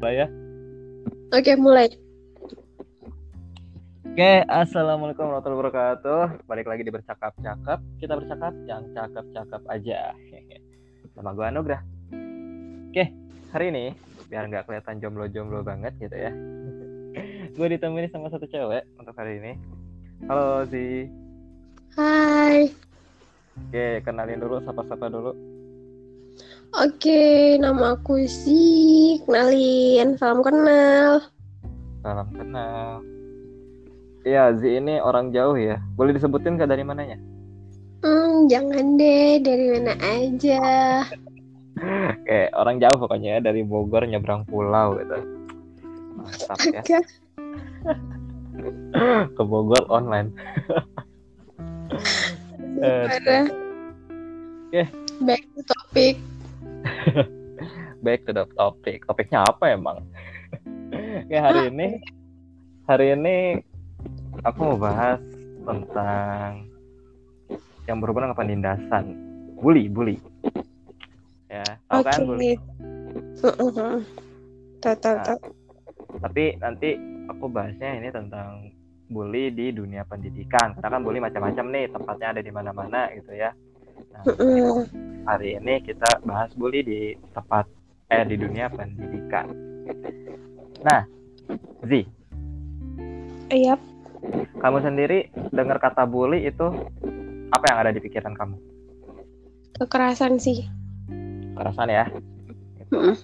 Mulai ya. Oke, mulai. Oke, assalamualaikum warahmatullahi wabarakatuh. Balik lagi di bercakap-cakap. Kita bercakap yang cakap-cakap aja. Sama gue Anugrah. Oke, hari ini biar nggak kelihatan jomblo-jomblo banget gitu ya. gue ditemani sama satu cewek untuk hari ini. Halo Zi. Hai. Oke, kenalin dulu sapa-sapa dulu. Oke, nama aku sih. Kenalin, salam kenal. Salam kenal. Iya, Zi ini orang jauh ya. Boleh disebutin ke dari mananya? Hmm, jangan deh, dari mana aja. Oke, orang jauh pokoknya ya, dari Bogor nyebrang pulau gitu. Mantap ya. Oke. Ke Bogor online. Eh, Parah. Oke. Back to topic. Back to the topic. Topiknya apa emang? Oke, hari ini hari ini aku mau bahas tentang yang berhubungan dengan penindasan. Bully, bully. Ya, tahu kan bully? Tahu, tahu, Nah. tahu. Tapi nanti aku bahasnya ini tentang bully di dunia pendidikan. Karena kan bully macam-macam nih, tempatnya ada di mana-mana gitu ya. Nah. Hari ini kita bahas bully di tempat eh di dunia pendidikan. Nah, Zi, Iya. kamu sendiri dengar kata bully itu apa yang ada di pikiran kamu? Kekerasan sih. Kekerasan ya? Gitu. Heeh.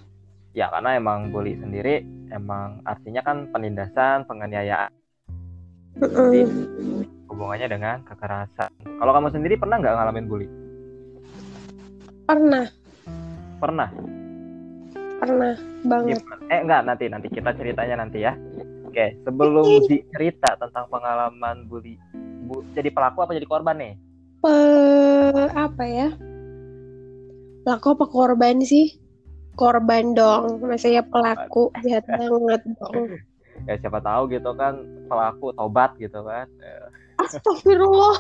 Ya karena emang bully sendiri emang artinya kan penindasan, penganiayaan, Heeh. hubungannya dengan kekerasan. Kalau kamu sendiri pernah nggak ngalamin bully? Pernah, Pernah. pernah banget. Gimana? Eh enggak nanti nanti kita ceritanya nanti ya. Oke, sebelum Zi cerita tentang pengalaman bully, bu, jadi pelaku apa jadi korban nih? Pe- apa ya? Pelaku apa korban sih? Korban dong. Masanya pelaku jahat banget dong. Ya siapa tahu gitu kan pelaku tobat gitu kan. Astagfirullah.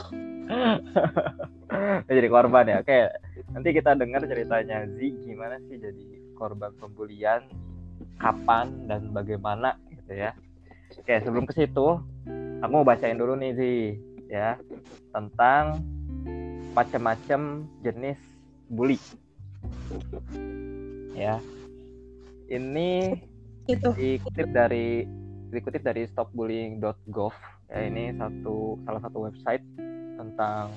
jadi korban ya. Oke, nanti kita dengar ceritanya Zi gimana sih jadi korban pembulian, kapan dan bagaimana gitu ya. Oke, sebelum ke situ, aku mau bacain dulu nih Zi ya tentang macam-macam jenis bully. Ya. Ini Gitu. dikutip dari dikutip dari stopbullying.gov ya ini satu salah satu website tentang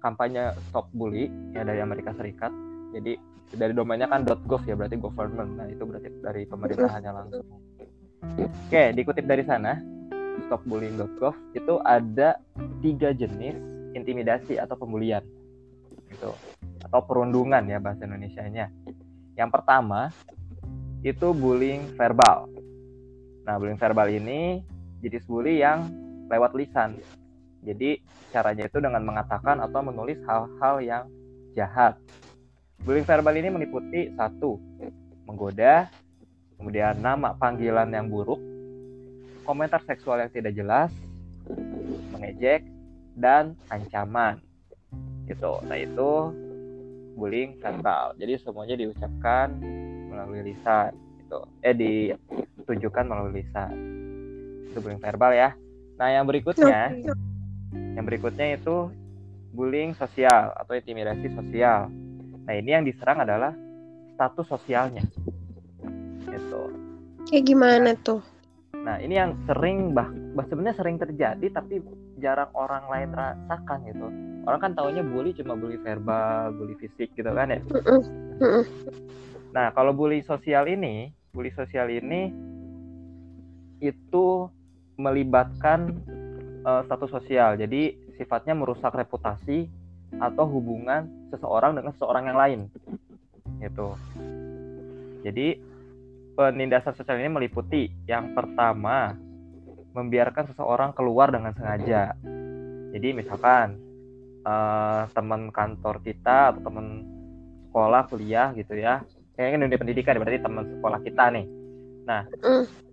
kampanye stop bully ya dari Amerika Serikat. Jadi dari domainnya kan .gov ya berarti government. Nah itu berarti dari pemerintahannya langsung. Oke dikutip dari sana stopbullying.gov itu ada tiga jenis intimidasi atau pembulian gitu. Atau perundungan ya bahasa Indonesianya. Yang pertama itu bullying verbal. Nah, bullying verbal ini jenis bully yang lewat lisan. Jadi, caranya itu dengan mengatakan atau menulis hal-hal yang jahat. Bullying verbal ini meliputi satu, menggoda, kemudian nama panggilan yang buruk, komentar seksual yang tidak jelas, mengejek, dan ancaman. Gitu. Nah, itu bullying verbal. Jadi, semuanya diucapkan melalui lisan. Gitu. Eh, ditunjukkan melalui lisan. Itu bullying verbal ya. Nah, yang berikutnya, yang berikutnya itu bullying sosial atau intimidasi sosial. Nah, ini yang diserang adalah status sosialnya. Gitu. Kayak gimana tuh? Nah, ini yang sering bah, bah sebenarnya sering terjadi tapi jarang orang lain rasakan gitu. Orang kan taunya bully cuma bully verbal, bully fisik gitu kan ya. Nah, kalau bully sosial ini, bully sosial ini itu melibatkan eh, status sosial. Jadi sifatnya merusak reputasi atau hubungan seseorang dengan seseorang yang lain. Gitu. Jadi penindasan sosial ini meliputi yang pertama membiarkan seseorang keluar dengan sengaja. Jadi misalkan eh, teman kantor kita atau teman sekolah kuliah gitu ya kayaknya dunia pendidikan berarti teman sekolah kita nih nah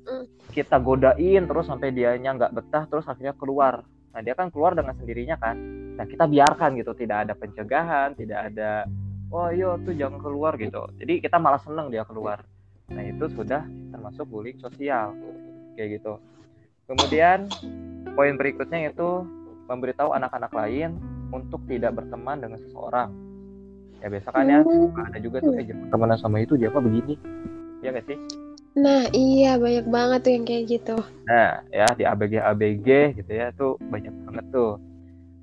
Mm, kita godain terus sampai dianya nggak betah terus akhirnya keluar. Nah dia kan keluar dengan sendirinya kan. Nah kita biarkan gitu tidak ada pencegahan tidak ada oh iya tuh jangan keluar gitu. Jadi kita malah seneng dia keluar. Nah itu sudah termasuk bullying sosial kayak gitu. Kemudian poin berikutnya itu memberitahu anak-anak lain untuk tidak berteman dengan seseorang. Ya biasa kan ya Hmm. ada juga tuh eh jangan temenan sama itu dia apa begini? Ya gak sih Nah, iya banyak banget tuh yang kayak gitu. Nah, ya di ABG ABG gitu ya tuh banyak banget tuh.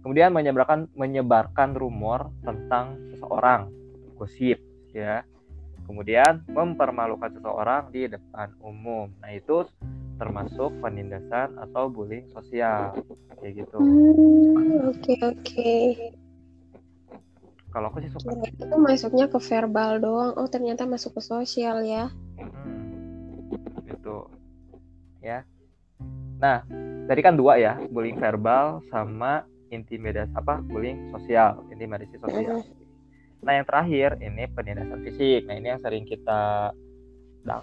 Kemudian menyebarkan menyebarkan rumor tentang seseorang, gosip ya. Kemudian mempermalukan seseorang di depan umum. Nah, itu termasuk penindasan atau bullying sosial kayak gitu. Hmm, oke oke. Kalau aku sih suka itu masuknya ke verbal doang. Oh, ternyata masuk ke sosial ya. Hmm, gitu ya. Nah tadi kan dua ya bullying verbal sama intimidasi apa bullying sosial intimidasi sosial. Nah yang terakhir ini penindasan fisik. Nah ini yang sering kita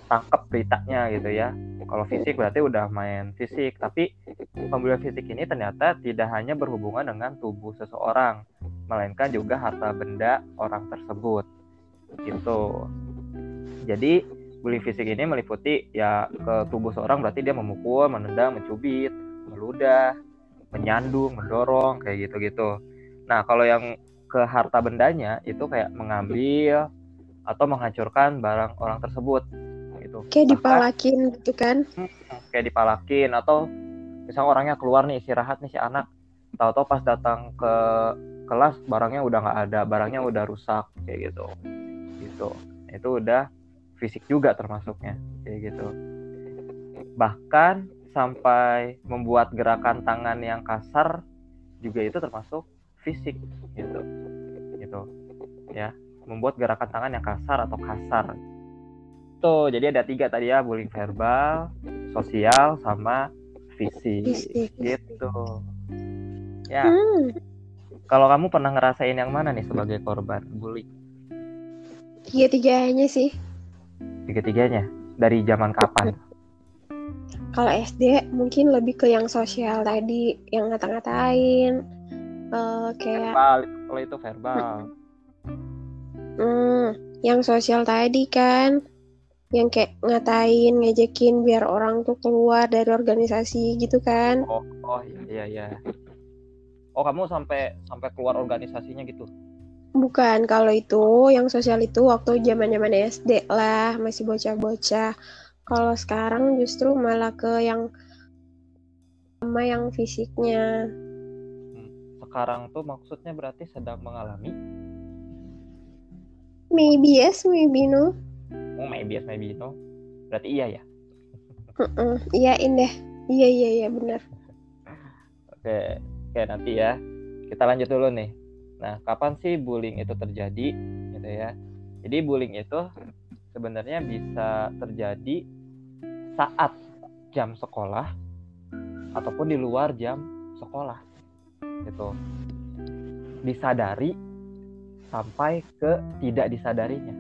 tangkap beritanya gitu ya. Kalau fisik berarti udah main fisik tapi pembulian fisik ini ternyata tidak hanya berhubungan dengan tubuh seseorang melainkan juga harta benda orang tersebut. Gitu. Jadi bullying fisik ini meliputi ya ke tubuh seorang berarti dia memukul, menendang, mencubit, meludah, menyandung, mendorong kayak gitu-gitu. Nah, kalau yang ke harta bendanya itu kayak mengambil atau menghancurkan barang orang tersebut gitu. Kayak Bahkan dipalakin gitu kan. kayak dipalakin atau misalnya orangnya keluar nih istirahat nih si anak tahu-tahu pas datang ke kelas barangnya udah nggak ada barangnya udah rusak kayak gitu gitu itu udah fisik juga termasuknya kayak gitu. Bahkan sampai membuat gerakan tangan yang kasar juga itu termasuk fisik gitu. Gitu. Ya membuat gerakan tangan yang kasar atau kasar. Tuh jadi ada tiga tadi ya bullying verbal sosial sama fisik. Fisik. gitu. Ya. Hmm, kalau kamu pernah ngerasain yang mana nih sebagai korban bully tiga-tiganya sih. Tiga-tiganya? Dari zaman kapan? Kalau SD mungkin lebih ke yang sosial tadi, yang ngata-ngatain, eh, kayak verbal kalau itu verbal. Hmm, yang sosial tadi kan, yang kayak ngatain, ngejekin biar orang tuh keluar dari organisasi gitu kan. oh oh iya iya. Oh kamu sampai sampai keluar organisasinya gitu Bukan, kalau itu yang sosial itu waktu zaman-zaman SD lah, masih bocah-bocah. Kalau sekarang justru malah ke yang sama yang fisiknya. sekarang tuh maksudnya berarti sedang mengalami Maybe yes, maybe no. oh maybe yes maybe no berarti iya ya Heeh, Iyain deh. Iya, iya, iya benar. oke oke nanti ya kita lanjut dulu nih nah kapan sih bullying itu terjadi gitu ya? Jadi bullying itu sebenarnya bisa terjadi saat jam sekolah ataupun di luar jam sekolah gitu. Disadari sampai ke tidak disadarinya.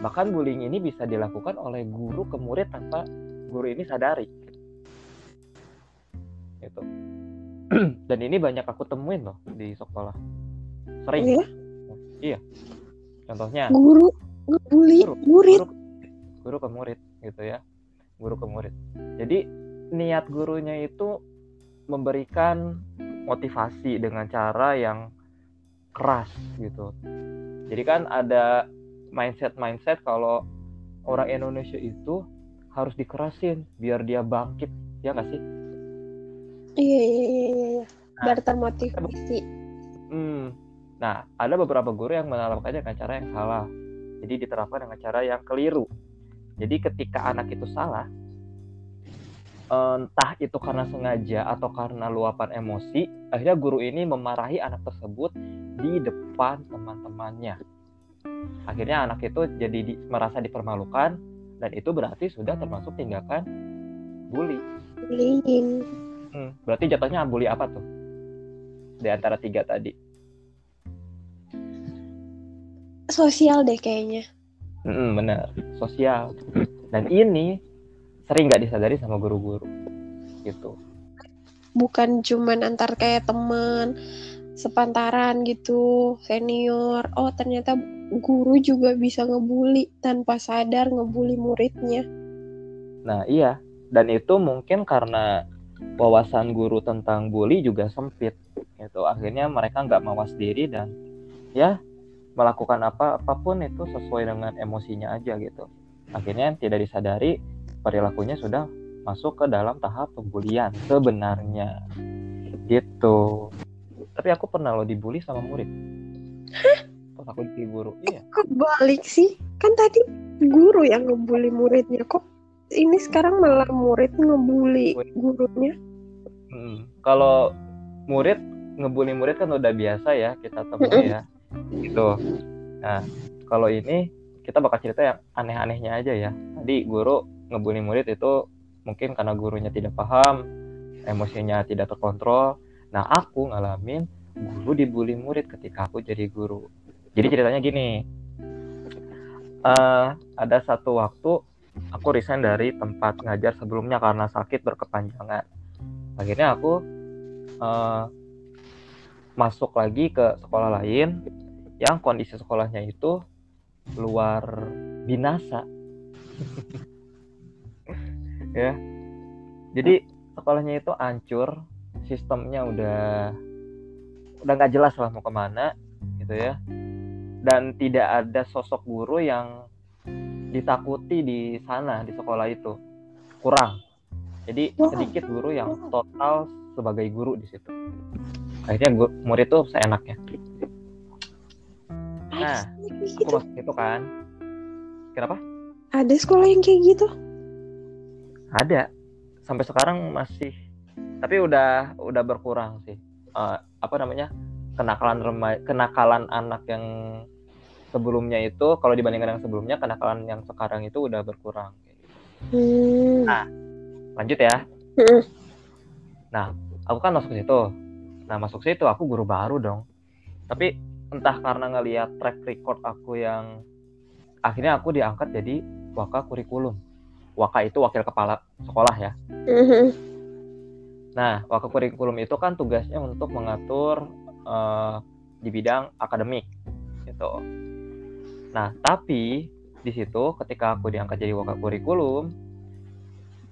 Bahkan bullying ini bisa dilakukan oleh guru ke murid tanpa guru ini sadari. Gitu. Dan ini banyak aku temuin loh di sekolah sering Iya, iya contohnya guru ngebully Guru, murid. guru, guru ke murid gitu ya guru ke murid jadi niat gurunya itu memberikan motivasi dengan cara yang keras gitu jadi kan ada mindset mindset kalau orang Indonesia itu harus dikerasin biar dia bangkit ya nggak sih Iya, iya, iya, iya. iya. Nah. Biar termotivasi. Hmm. Nah, ada beberapa guru yang menerapkannya dengan cara yang salah. Jadi diterapkan dengan cara yang keliru. Jadi ketika anak itu salah, entah itu karena sengaja atau karena luapan emosi, akhirnya guru ini memarahi anak tersebut di depan teman-temannya. Akhirnya anak itu jadi di- merasa dipermalukan dan itu berarti sudah termasuk tindakan bully. Bullying. Hmm, berarti jatuhnya bully apa tuh? Di antara tiga tadi. Sosial deh kayaknya. Mm, bener, sosial. Dan ini sering nggak disadari sama guru-guru, gitu. Bukan cuman antar kayak temen, sepantaran gitu, senior. Oh, ternyata guru juga bisa ngebully tanpa sadar ngebully muridnya. Nah, iya. Dan itu mungkin karena wawasan guru tentang bully juga sempit. Gitu. Akhirnya mereka nggak mawas diri dan ya melakukan apa apa pun itu sesuai dengan emosinya aja gitu. Akhirnya tidak disadari perilakunya sudah masuk ke dalam tahap pembulian sebenarnya. Gitu. Tapi aku pernah lo dibully sama murid. Hah? Pas aku di guru. Iya. Kebalik sih. Kan tadi guru yang ngebully muridnya kok ini sekarang malah murid ngebully gurunya. Hmm. Kalau murid ngebully murid kan udah biasa ya kita temui ya. Gitu. Nah, kalau ini kita bakal cerita yang aneh-anehnya aja ya. Tadi guru ngebully murid itu mungkin karena gurunya tidak paham, emosinya tidak terkontrol. Nah, aku ngalamin guru dibully murid ketika aku jadi guru. Jadi ceritanya gini. Uh, ada satu waktu aku resign dari tempat ngajar sebelumnya karena sakit berkepanjangan. Akhirnya aku uh, masuk lagi ke sekolah lain yang kondisi sekolahnya itu luar binasa. ya. Jadi sekolahnya itu hancur, sistemnya udah udah nggak jelas lah mau ke mana gitu ya. Dan tidak ada sosok guru yang ditakuti di sana di sekolah itu kurang jadi sedikit guru yang total sebagai guru di situ akhirnya murid tuh seenaknya nah aku masuk itu kan kenapa ada sekolah yang kayak gitu ada sampai sekarang masih tapi udah udah berkurang sih uh, apa namanya kenakalan remaja kenakalan anak yang sebelumnya itu kalau dibandingkan yang sebelumnya kenakalan yang sekarang itu udah berkurang. Hmm. Nah, lanjut ya. Hmm. Nah, aku kan masuk ke situ. Nah, masuk situ aku guru baru dong. Tapi entah karena ngelihat track record aku yang akhirnya aku diangkat jadi waka kurikulum. Waka itu wakil kepala sekolah ya. Hmm. Nah, waka kurikulum itu kan tugasnya untuk mengatur uh, di bidang akademik gitu. Nah, tapi di situ ketika aku diangkat jadi wakil kurikulum,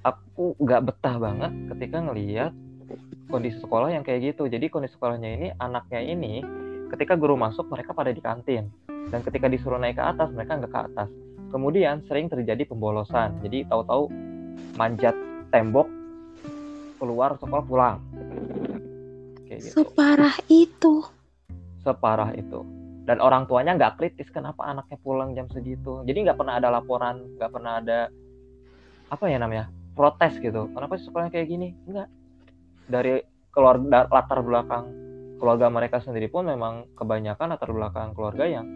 aku nggak betah banget ketika ngelihat kondisi sekolah yang kayak gitu. Jadi kondisi sekolahnya ini anaknya ini ketika guru masuk mereka pada di kantin dan ketika disuruh naik ke atas mereka nggak ke atas. Kemudian sering terjadi pembolosan. Jadi tahu-tahu manjat tembok keluar sekolah pulang. Kayak gitu. Separah itu. Separah itu dan orang tuanya nggak kritis kenapa anaknya pulang jam segitu jadi nggak pernah ada laporan nggak pernah ada apa ya namanya protes gitu kenapa sih sekolahnya kayak gini enggak dari keluarga latar belakang keluarga mereka sendiri pun memang kebanyakan latar belakang keluarga yang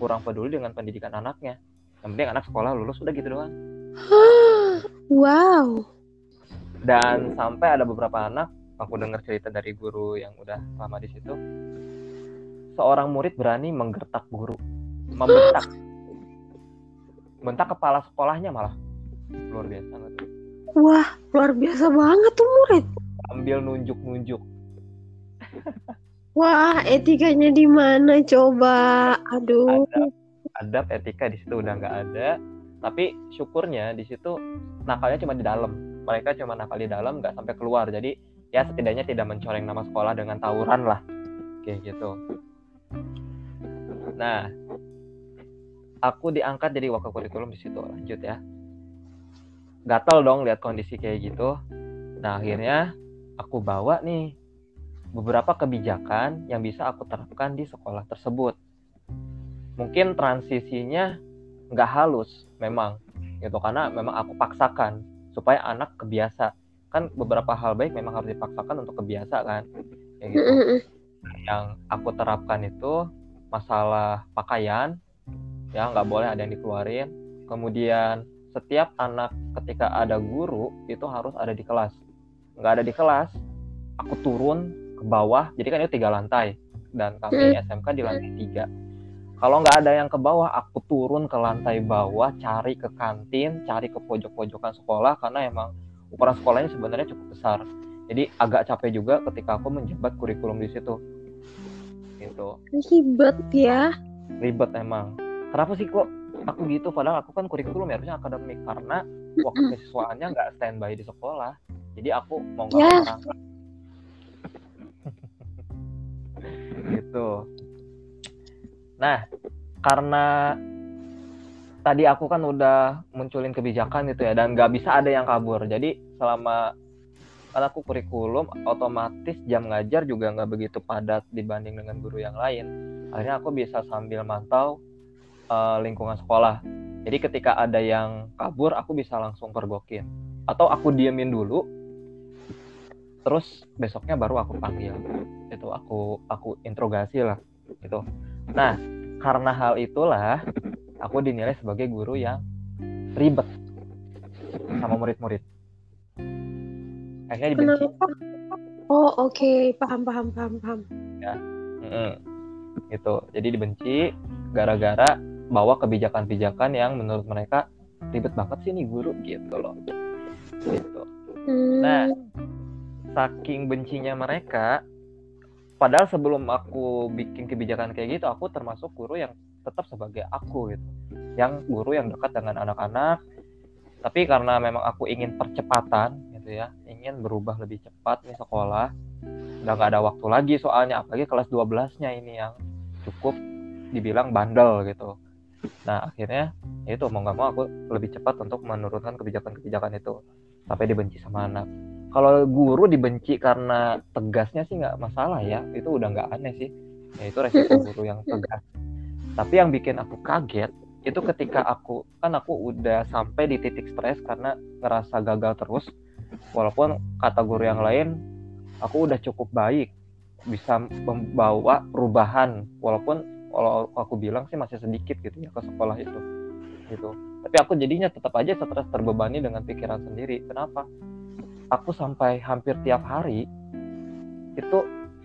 kurang peduli dengan pendidikan anaknya. Yang penting anak sekolah lulus udah gitu doang. Wow. Dan sampai ada beberapa anak aku dengar cerita dari guru yang udah lama di situ. Seorang murid berani menggertak guru, membentak, bentak kepala sekolahnya malah. Luar biasa tuh? Wah luar biasa banget tuh murid. Ambil nunjuk-nunjuk. Wah etikanya di mana coba? Aduh. Adab, adab etika di situ udah nggak ada. Tapi syukurnya di situ nakalnya cuma di dalam. Mereka cuma nakal di dalam, nggak sampai keluar. Jadi ya setidaknya tidak mencoreng nama sekolah dengan tawuran lah kayak gitu. Nah, aku diangkat jadi wakil kurikulum di situ. Lanjut ya. Gatel dong lihat kondisi kayak gitu. Nah, akhirnya aku bawa nih beberapa kebijakan yang bisa aku terapkan di sekolah tersebut. Mungkin transisinya nggak halus memang gitu karena memang aku paksakan supaya anak kebiasa. Kan beberapa hal baik memang harus dipaksakan untuk kebiasa kan? Kayak gitu. Yang aku terapkan itu masalah pakaian ya nggak boleh ada yang dikeluarin. Kemudian setiap anak ketika ada guru itu harus ada di kelas. Nggak ada di kelas aku turun ke bawah jadi kan itu tiga lantai. Dan kami hmm. SMK di lantai tiga. Kalau nggak ada yang ke bawah aku turun ke lantai bawah cari ke kantin cari ke pojok-pojokan sekolah karena emang ukuran sekolahnya sebenarnya cukup besar. Jadi agak capek juga ketika aku menjabat kurikulum di situ. Gitu. Ribet ya. Ribet emang. Kenapa sih kok aku gitu? Padahal aku kan kurikulum ya harusnya akademik. Karena waktu Mm-mm. kesiswaannya nggak standby di sekolah. Jadi aku mau nggak mau gitu. Nah karena tadi aku kan udah munculin kebijakan gitu ya dan nggak bisa ada yang kabur. Jadi selama kan aku kurikulum otomatis jam ngajar juga nggak begitu padat dibanding dengan guru yang lain. Akhirnya aku bisa sambil mantau eh, lingkungan sekolah. Jadi ketika ada yang kabur aku bisa langsung pergokin. Atau aku diemin dulu terus besoknya baru aku panggil itu aku aku interogasi lah gitu nah karena hal itulah aku dinilai sebagai guru yang ribet sama murid-murid akhirnya dibenci Kenapa? Oh, oke. Paham, paham, paham, paham. Mm-mm. gitu jadi dibenci gara-gara bawa kebijakan-kebijakan yang menurut mereka ribet banget sih nih guru gitu loh gitu Hmm. Nah. Saking bencinya mereka padahal sebelum aku bikin kebijakan kayak gitu aku termasuk guru yang tetap sebagai aku gitu. Yang guru yang dekat dengan anak-anak. Tapi karena memang aku ingin percepatan gitu ya ingin berubah lebih cepat nih sekolah udah nggak ada waktu lagi soalnya apalagi kelas 12 nya ini yang cukup dibilang bandel gitu. Nah akhirnya ya itu mau nggak mau aku lebih cepat untuk menurunkan kebijakan-kebijakan itu. Sampai dibenci sama anak kalau guru dibenci karena tegasnya sih nggak masalah ya. Itu udah nggak aneh sih. Ya itu resiko guru yang tegas. Tapi yang bikin aku kaget itu ketika aku kan aku udah sampai di titik stres karena ngerasa gagal terus. Walaupun kata guru yang lain aku udah cukup baik bisa membawa perubahan. Walaupun kalau aku bilang sih masih sedikit gitu ya ke sekolah itu. Gitu. Tapi aku jadinya tetap aja stres terbebani dengan pikiran sendiri. Kenapa aku sampai hampir tiap hari itu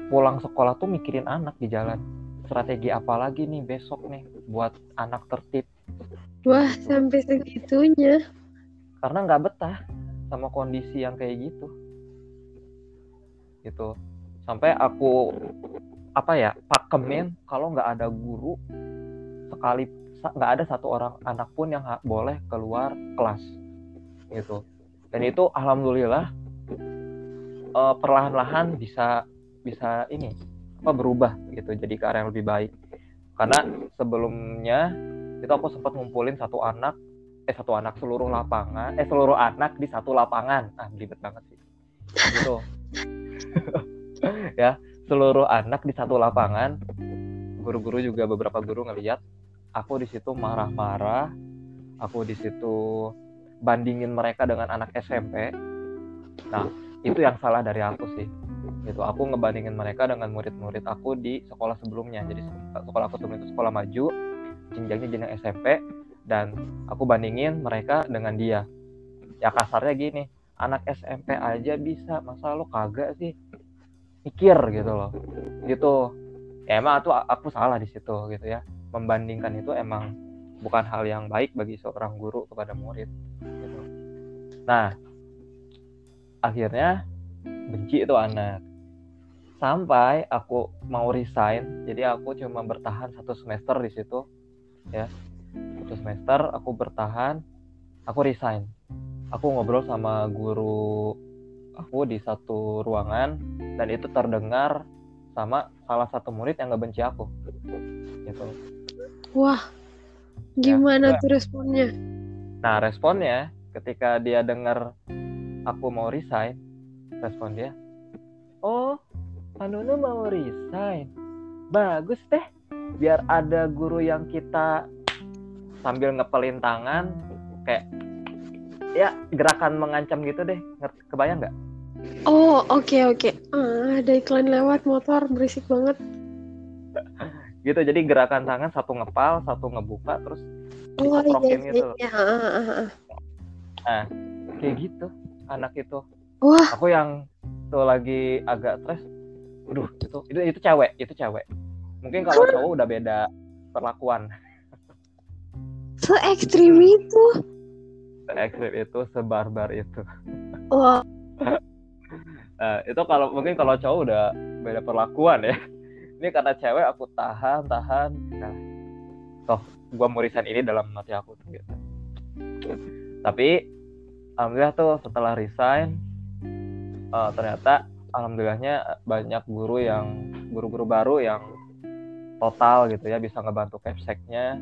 pulang sekolah tuh mikirin anak di jalan. Strategi apa lagi nih besok nih buat anak tertib? Wah, sampai segitunya. karena nggak betah sama kondisi yang kayak gitu. Gitu. Sampai aku apa ya pakemin kalau nggak ada guru sekali nggak ada satu orang anak pun yang boleh keluar kelas. Gitu dan itu alhamdulillah eh, perlahan-lahan bisa bisa ini apa berubah gitu jadi ke arah yang lebih baik. Karena sebelumnya itu aku sempat ngumpulin satu anak eh satu anak seluruh lapangan eh seluruh anak di satu lapangan. Ah ribet banget sih. Gitu. Ya seluruh anak di satu lapangan. Guru-guru juga beberapa guru ngeliat aku di situ marah-marah aku di situ bandingin mereka dengan anak SMP nah itu yang salah dari aku sih. Gitu aku ngebandingin mereka dengan murid-murid aku di sekolah sebelumnya. Jadi se- sekolah aku sebelum itu sekolah maju jenjangnya jenjang SMP dan aku bandingin mereka dengan dia. Ya kasarnya gini anak SMP aja bisa masa lo kagak sih? Mikir gitu loh. Gitu. Ya emang itu aku salah di situ gitu ya. Membandingkan itu emang bukan hal yang baik bagi seorang guru kepada murid gitu. nah akhirnya benci itu anak. Sampai aku mau resign jadi aku cuma bertahan satu semester di situ ya. Satu semester aku bertahan aku resign. Aku ngobrol sama guru aku di satu ruangan dan itu terdengar sama salah satu murid yang nggak benci aku gitu. Wah, gimana Ya, tuh responnya? nah responnya ketika dia dengar aku mau resign respon dia oh Panunu mau resign bagus deh biar ada guru yang kita sambil ngepelin tangan kayak ya gerakan mengancam gitu deh Ngerti- kebayang nggak Oh, oke oke. Ah, ada iklan lewat motor berisik banget. Gitu. Jadi gerakan tangan satu ngepal satu ngebuka terus Oh iya iya. gitu. iya. Ah, ah, ah, ah. kayak gitu anak itu. Wah, aku yang tuh lagi agak stres Aduh, itu itu itu cewek itu cewek. Mungkin kalau cowok udah beda perlakuan. Se ekstrim itu. ekstrim itu sebarbar itu. Wah, Nah, itu kalau mungkin kalau cowok udah beda perlakuan ya ini karena cewek aku tahan tahan. Nah. Toh gue mau resign ini dalam hati aku tuh gitu. Tapi alhamdulillah tuh setelah resign uh, ternyata alhamdulillahnya banyak guru yang guru-guru baru yang total gitu ya bisa ngebantu capseknya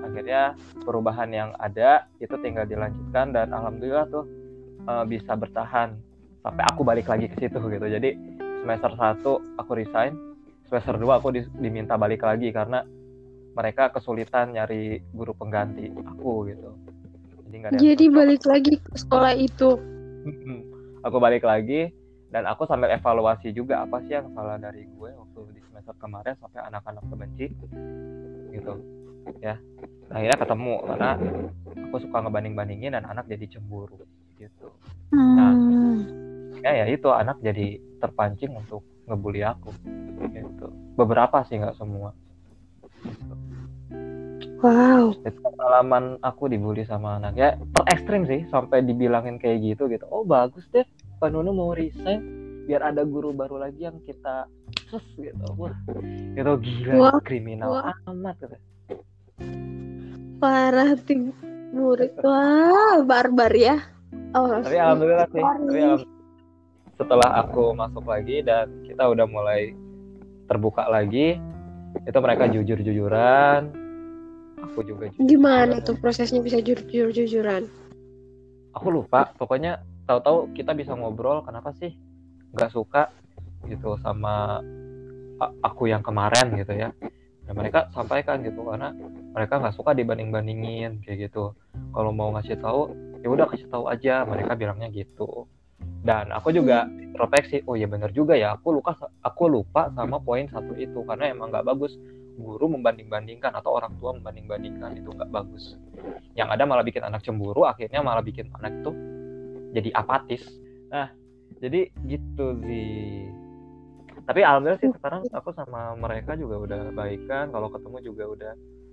akhirnya perubahan yang ada itu tinggal dilanjutkan dan alhamdulillah tuh uh, bisa bertahan. Sampai aku balik lagi ke situ gitu. Jadi semester 1 aku resign semester 2 aku di, diminta balik lagi karena mereka kesulitan nyari guru pengganti aku gitu. Jadi, gak ada jadi balik lagi ke sekolah itu? Aku balik lagi dan aku sambil evaluasi juga apa sih yang salah dari gue waktu di semester kemarin sampai anak-anak terbenci gitu. Ya nah, akhirnya ketemu karena aku suka ngebanding-bandingin dan anak jadi cemburu gitu. Nah hmm. ya ya itu anak jadi terpancing untuk ngebully aku. Gitu. Beberapa sih nggak semua. Gitu. Wow. Itu pengalaman aku dibully sama anak. Ya ter ekstrim sih sampai dibilangin kayak gitu gitu. Oh bagus deh Pak Nuno mau resign. Biar ada guru baru lagi yang kita ses gitu. Wah itu gila wah, kriminal wah. amat gitu. parah tim murid. Wah barbar ya. Oh, tapi alhamdulillah sih tapi alhamdulillah, setelah aku masuk lagi dan kita udah mulai terbuka lagi itu mereka jujur jujuran aku juga jujur gimana tuh prosesnya bisa jujur jujuran aku lupa. Pokoknya tahu-tahu kita bisa ngobrol kenapa sih nggak suka gitu sama aku yang kemarin gitu ya. Dan mereka sampaikan gitu karena mereka nggak suka dibanding bandingin kayak gitu. Kalau mau ngasih tahu ya udah kasih tahu aja. Mereka bilangnya gitu dan aku juga introspeksi oh ya bener juga ya aku lupa aku lupa sama poin satu itu karena emang nggak bagus. Guru membanding-bandingkan atau orang tua membanding-bandingkan itu nggak bagus. Yang ada malah bikin anak cemburu akhirnya malah bikin anak itu jadi apatis. Nah jadi gitu sih. Tapi alhamdulillah sih sekarang aku sama mereka juga udah baikan kalau ketemu juga udah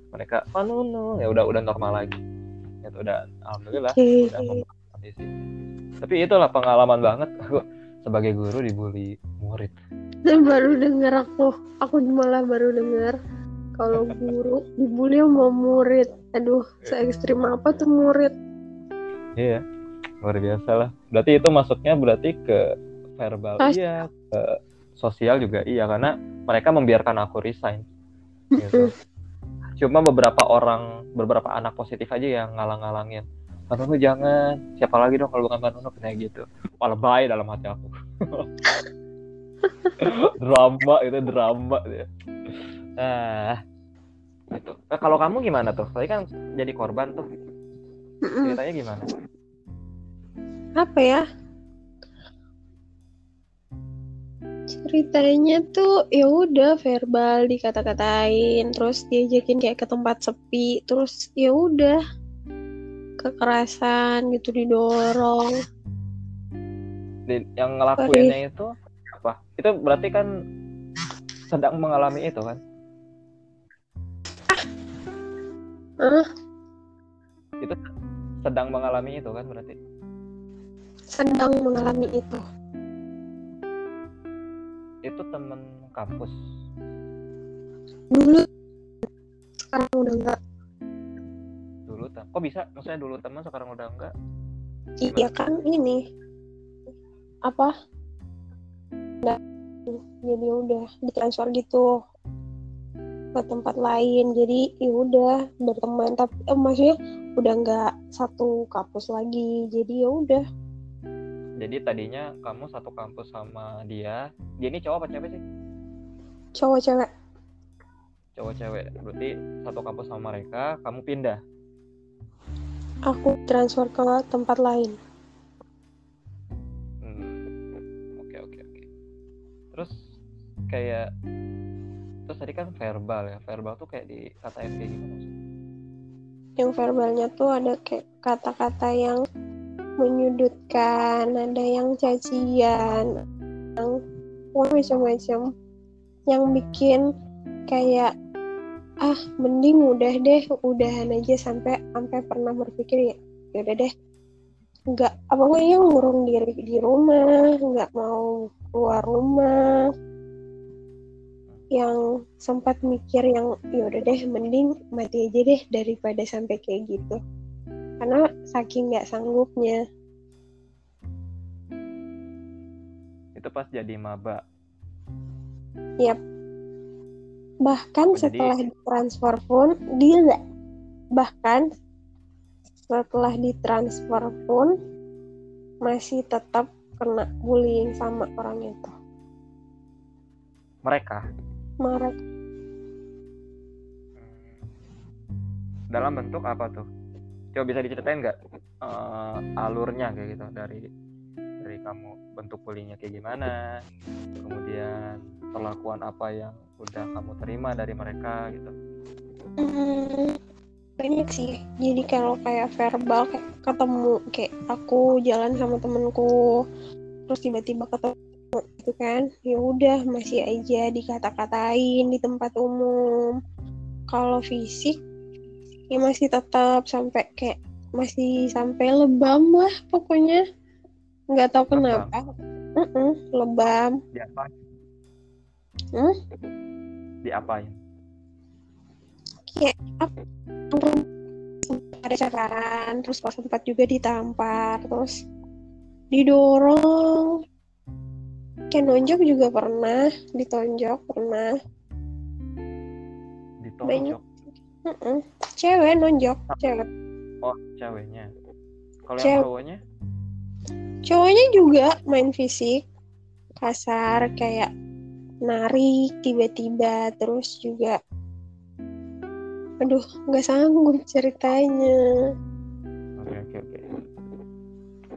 mereka panunu ya udah udah normal lagi. Itu udah alhamdulillah udah tapi itulah pengalaman banget. Aku sebagai guru dibully murid. Dan baru denger aku aku malah baru denger kalau guru dibully sama murid. Aduh se ekstrim apa tuh murid? Iya luar biasa lah. Berarti itu masuknya berarti ke verbal Sos iya ke sosial juga. Iya karena mereka membiarkan aku resign. Gitu. cuma beberapa orang beberapa anak positif aja yang ngalang-ngalangin Pak Nunu jangan. Siapa lagi dong kalau bukan Pak Nunu kayak gitu. Baik dalam hati aku. Drama itu drama ya. nah itu nah, kalau kamu gimana tuh? Tadi kan jadi korban tuh. Ceritanya gimana? Apa ya? Ceritanya tuh ya udah verbal dikata-katain terus diajakin kayak ke tempat sepi terus ya udah kekerasan gitu didorong yang ngelakuinnya itu apa itu berarti kan sedang mengalami itu kan ah itu sedang mengalami itu kan berarti sedang mengalami itu? Itu temen kampus. Dulu sekarang udah enggak. Tak. Kok bisa? Maksudnya dulu teman sekarang udah enggak? Iya kan ini. Apa? Nah, jadi udah ditransfer gitu ke tempat lain. Jadi ya udah berteman. Tapi eh, maksudnya udah nggak satu kampus lagi. Jadi ya udah. Jadi tadinya kamu satu kampus sama dia. Dia ini cowok apa cewek sih? Cowok cewek. Cowok cewek. Berarti satu kampus sama mereka kamu pindah aku transfer ke tempat lain. Hmm, oke oke oke. Terus kayak terus tadi kan verbal ya verbal tuh kayak di kata kayak gimana maksudnya yang verbalnya tuh ada kayak kata-kata yang menyudutkan, ada yang cacian, yang macam-macam. Yang bikin kayak ah mending udah deh udahan aja sampai sampai pernah berpikir ya, ya udah deh. Nggak apa yang ngurung diri di rumah nggak mau keluar rumah. Yang sempat mikir yang ya udah deh mending mati aja deh daripada sampai kayak gitu. Karena saking nggak sanggupnya. Itu pas jadi maba. Yap. Bahkan jadi- setelah ditransfer pun dia bahkan setelah ditransfer pun masih tetap kena bullying sama orang itu. mereka Marah. dalam bentuk apa tuh coba bisa diceritain nggak eh, alurnya kayak gitu dari kamu bentuk bullyingnya kayak gimana kemudian perlakuan apa yang udah kamu terima dari mereka gitu. Hmm, banyak sih. Jadi kalau kayak verbal kayak ketemu kayak aku jalan sama temenku terus tiba-tiba ketemu gitu kan ya udah masih aja dikata-katain di tempat umum. Kalau fisik ya masih tetap sampai kayak masih sampai lebam lah pokoknya nggak tahu Lebam? kenapa. Mm-mm, lebam. Diapain Hmm? diapain kayak apa? Ada cakaran terus pas sempat juga ditampar terus didorong. Kayak nonjok juga pernah ditonjok pernah. Ditonjok? Mm-mm. cewek nonjok cewek. Oh ceweknya. Kalau yang Cewek. cowoknya cowoknya juga main fisik kasar kayak narik tiba-tiba terus juga aduh nggak sanggup ceritanya. Oke oke oke.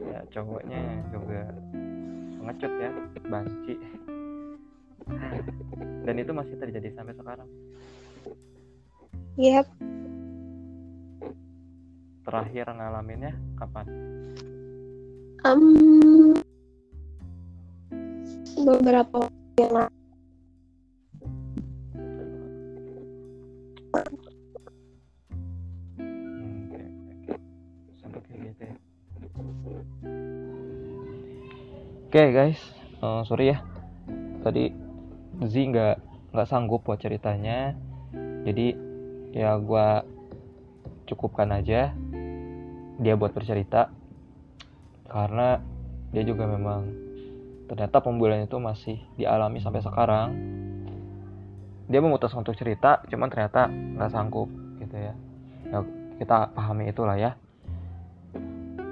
Ya cowoknya juga pengecut ya banci. Dan itu masih terjadi sampai sekarang. Yap, terakhir ngalaminnya kapan em, beberapa yang oke. Oke guys, Eh, sorry ya. Tadi Z nggak nggak sanggup buat ceritanya. Jadi ya gua cukupkan aja dia buat bercerita karena dia juga memang ternyata pembulian itu masih dialami sampai sekarang. Dia memutuskan untuk cerita, cuman ternyata nggak sanggup gitu ya. Ya, kita pahami itulah ya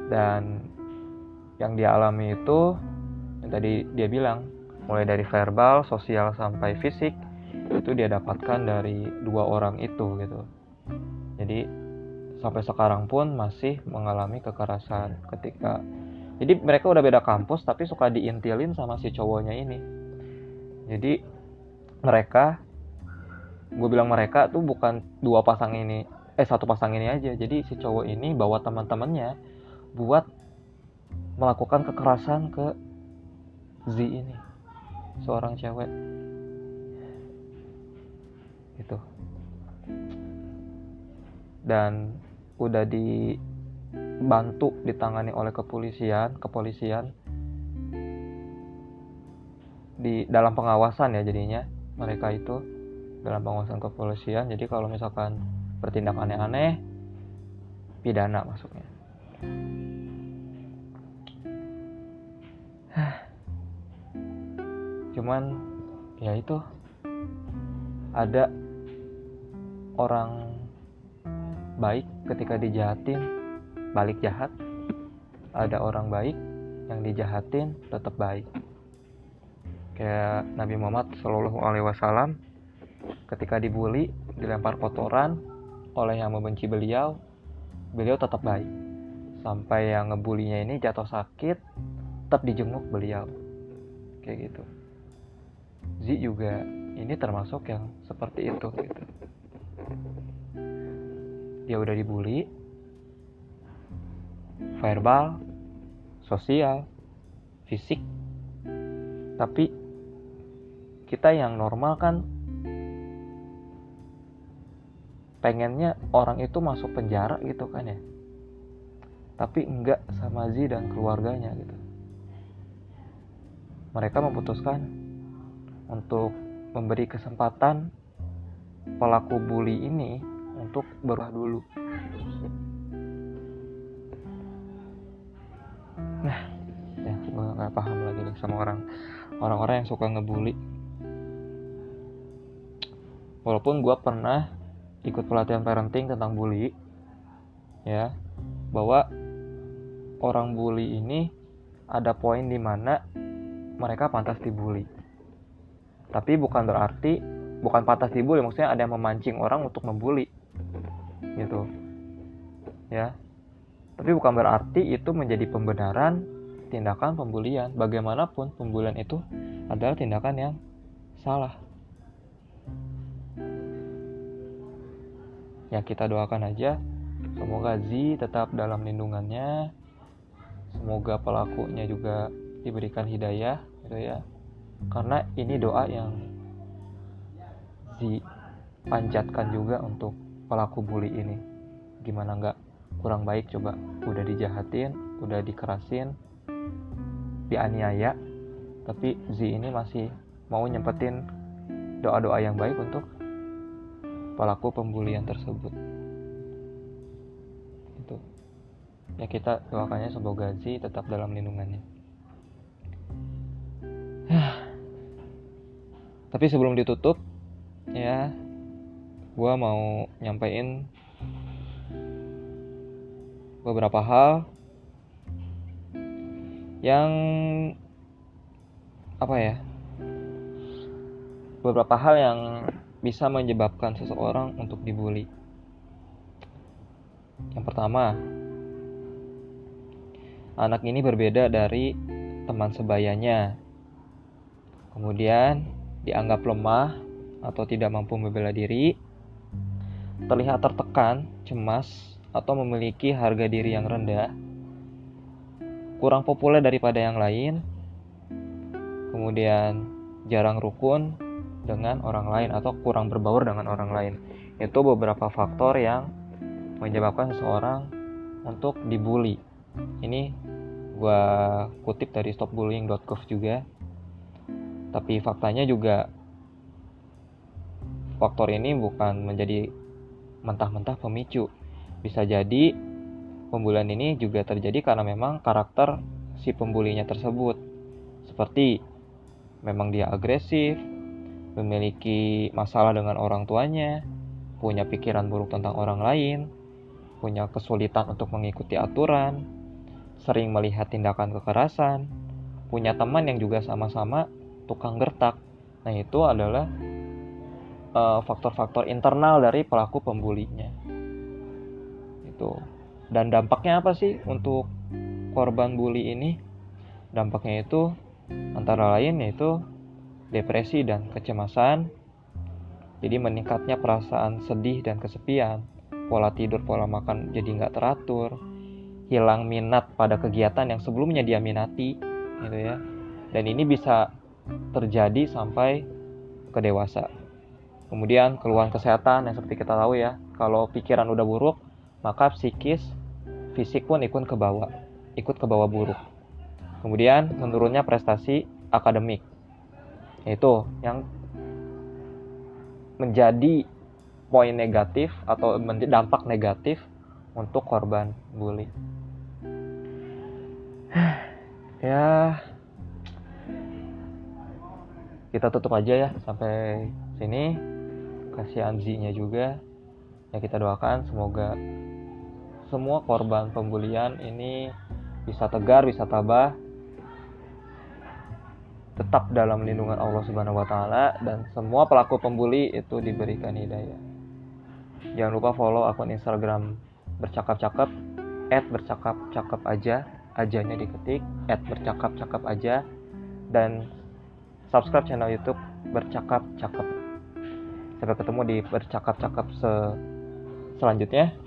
dan yang dia alami itu yang tadi dia bilang mulai dari verbal sosial sampai fisik itu dia dapatkan dari dua orang itu gitu jadi sampai sekarang pun masih mengalami kekerasan ketika jadi mereka udah beda kampus tapi suka diintilin sama si cowoknya ini. Jadi mereka gue bilang mereka tuh bukan dua pasang ini eh satu pasang ini aja. Jadi si cowok ini bawa teman-temannya buat melakukan kekerasan ke Z ini seorang cewek. Itu dan udah dibantu ditangani oleh kepolisian kepolisian. Di dalam pengawasan ya jadinya mereka itu dalam pengawasan kepolisian. Jadi kalau misalkan bertindak aneh-aneh pidana masuknya. Cuman ya itu. Ada orang baik ketika dijahatin balik jahat ada orang baik yang dijahatin tetap baik. Kayak Nabi Muhammad Shallallahu Alaihi Wasallam ketika dibully dilempar kotoran oleh yang membenci beliau beliau tetap baik. Sampai yang ngebulinya ini jatuh sakit tetap dijenguk beliau. Kayak gitu. Z juga ini termasuk yang seperti itu gitu. Dia udah dibully verbal sosial fisik. Tapi kita yang normal kan? Pengennya orang itu masuk penjara gitu kan ya? Tapi enggak sama Z dan keluarganya gitu. Mereka memutuskan untuk memberi kesempatan pelaku bully ini untuk berubah dulu. Nggak paham lagi nih sama orang orang-orang yang suka ngebully. Walaupun gue pernah ikut pelatihan parenting tentang bully, ya, bahwa orang bully ini ada poin di mana mereka pantas dibully. Tapi bukan berarti bukan pantas dibully, maksudnya ada yang memancing orang untuk membuli. Gitu. Ya. Tapi bukan berarti itu menjadi pembenaran tindakan pembulian. Bagaimanapun pembulian itu adalah tindakan yang salah. Ya kita doakan aja semoga Z tetap dalam lindungannya. Semoga pelakunya juga diberikan hidayah gitu ya. Karena ini doa yang dipanjatkan juga untuk pelaku bully ini. Gimana nggak kurang baik coba udah dijahatin, udah dikerasin, dianiaya, tapi Z ini masih mau nyempetin doa-doa yang baik untuk pelaku pembulian tersebut. Itu. Ya kita doakannya semoga Z tetap dalam lindungannya. Tapi sebelum ditutup, ya, gue mau nyampein beberapa hal yang apa ya? Beberapa hal yang bisa menyebabkan seseorang untuk dibully. Yang pertama anak ini berbeda dari teman sebayanya. Kemudian dianggap lemah atau tidak mampu membela diri terlihat tertekan, cemas, atau memiliki harga diri yang rendah kurang populer daripada yang lain, kemudian jarang rukun dengan orang lain atau kurang berbaur dengan orang lain. Itu beberapa faktor yang menyebabkan seseorang untuk dibully. Ini gue kutip dari stopbullying.gov juga. Tapi faktanya juga faktor ini bukan menjadi mentah-mentah pemicu. Bisa jadi Pembulian ini juga terjadi karena memang karakter si pembulinya tersebut. Seperti memang dia agresif, memiliki masalah dengan orang tuanya, punya pikiran buruk tentang orang lain, punya kesulitan untuk mengikuti aturan, sering melihat tindakan kekerasan, punya teman yang juga sama-sama tukang gertak. Nah, itu adalah eh, faktor-faktor uh, internal dari pelaku pembulinya. Itu. Dan dampaknya apa sih untuk korban bully ini? Dampaknya itu antara lain yaitu depresi dan kecemasan. Jadi meningkatnya perasaan sedih dan kesepian, pola tidur, pola makan jadi nggak teratur, hilang minat pada kegiatan yang sebelumnya dia minati, gitu ya. Dan ini bisa terjadi sampai ke dewasa. Kemudian keluhan kesehatan yang seperti kita tahu ya, kalau pikiran udah buruk, maka psikis fisik pun ikut ke bawah, ikut ke bawah buruk. Kemudian menurunnya prestasi akademik. Itu yang menjadi poin negatif atau dampak negatif untuk korban bully. ya kita tutup aja ya sampai sini kasihan Z-nya juga ya kita doakan semoga semua korban pembulian ini bisa tegar, bisa tabah, tetap dalam lindungan Allah Subhanahu wa taala dan semua pelaku pembuli itu diberikan hidayah. Jangan lupa follow akun Instagram bercakap-cakap bercakap-cakap aja, ajanya diketik bercakap-cakap aja dan subscribe channel YouTube bercakap-cakap. Sampai ketemu di bercakap-cakap se selanjutnya.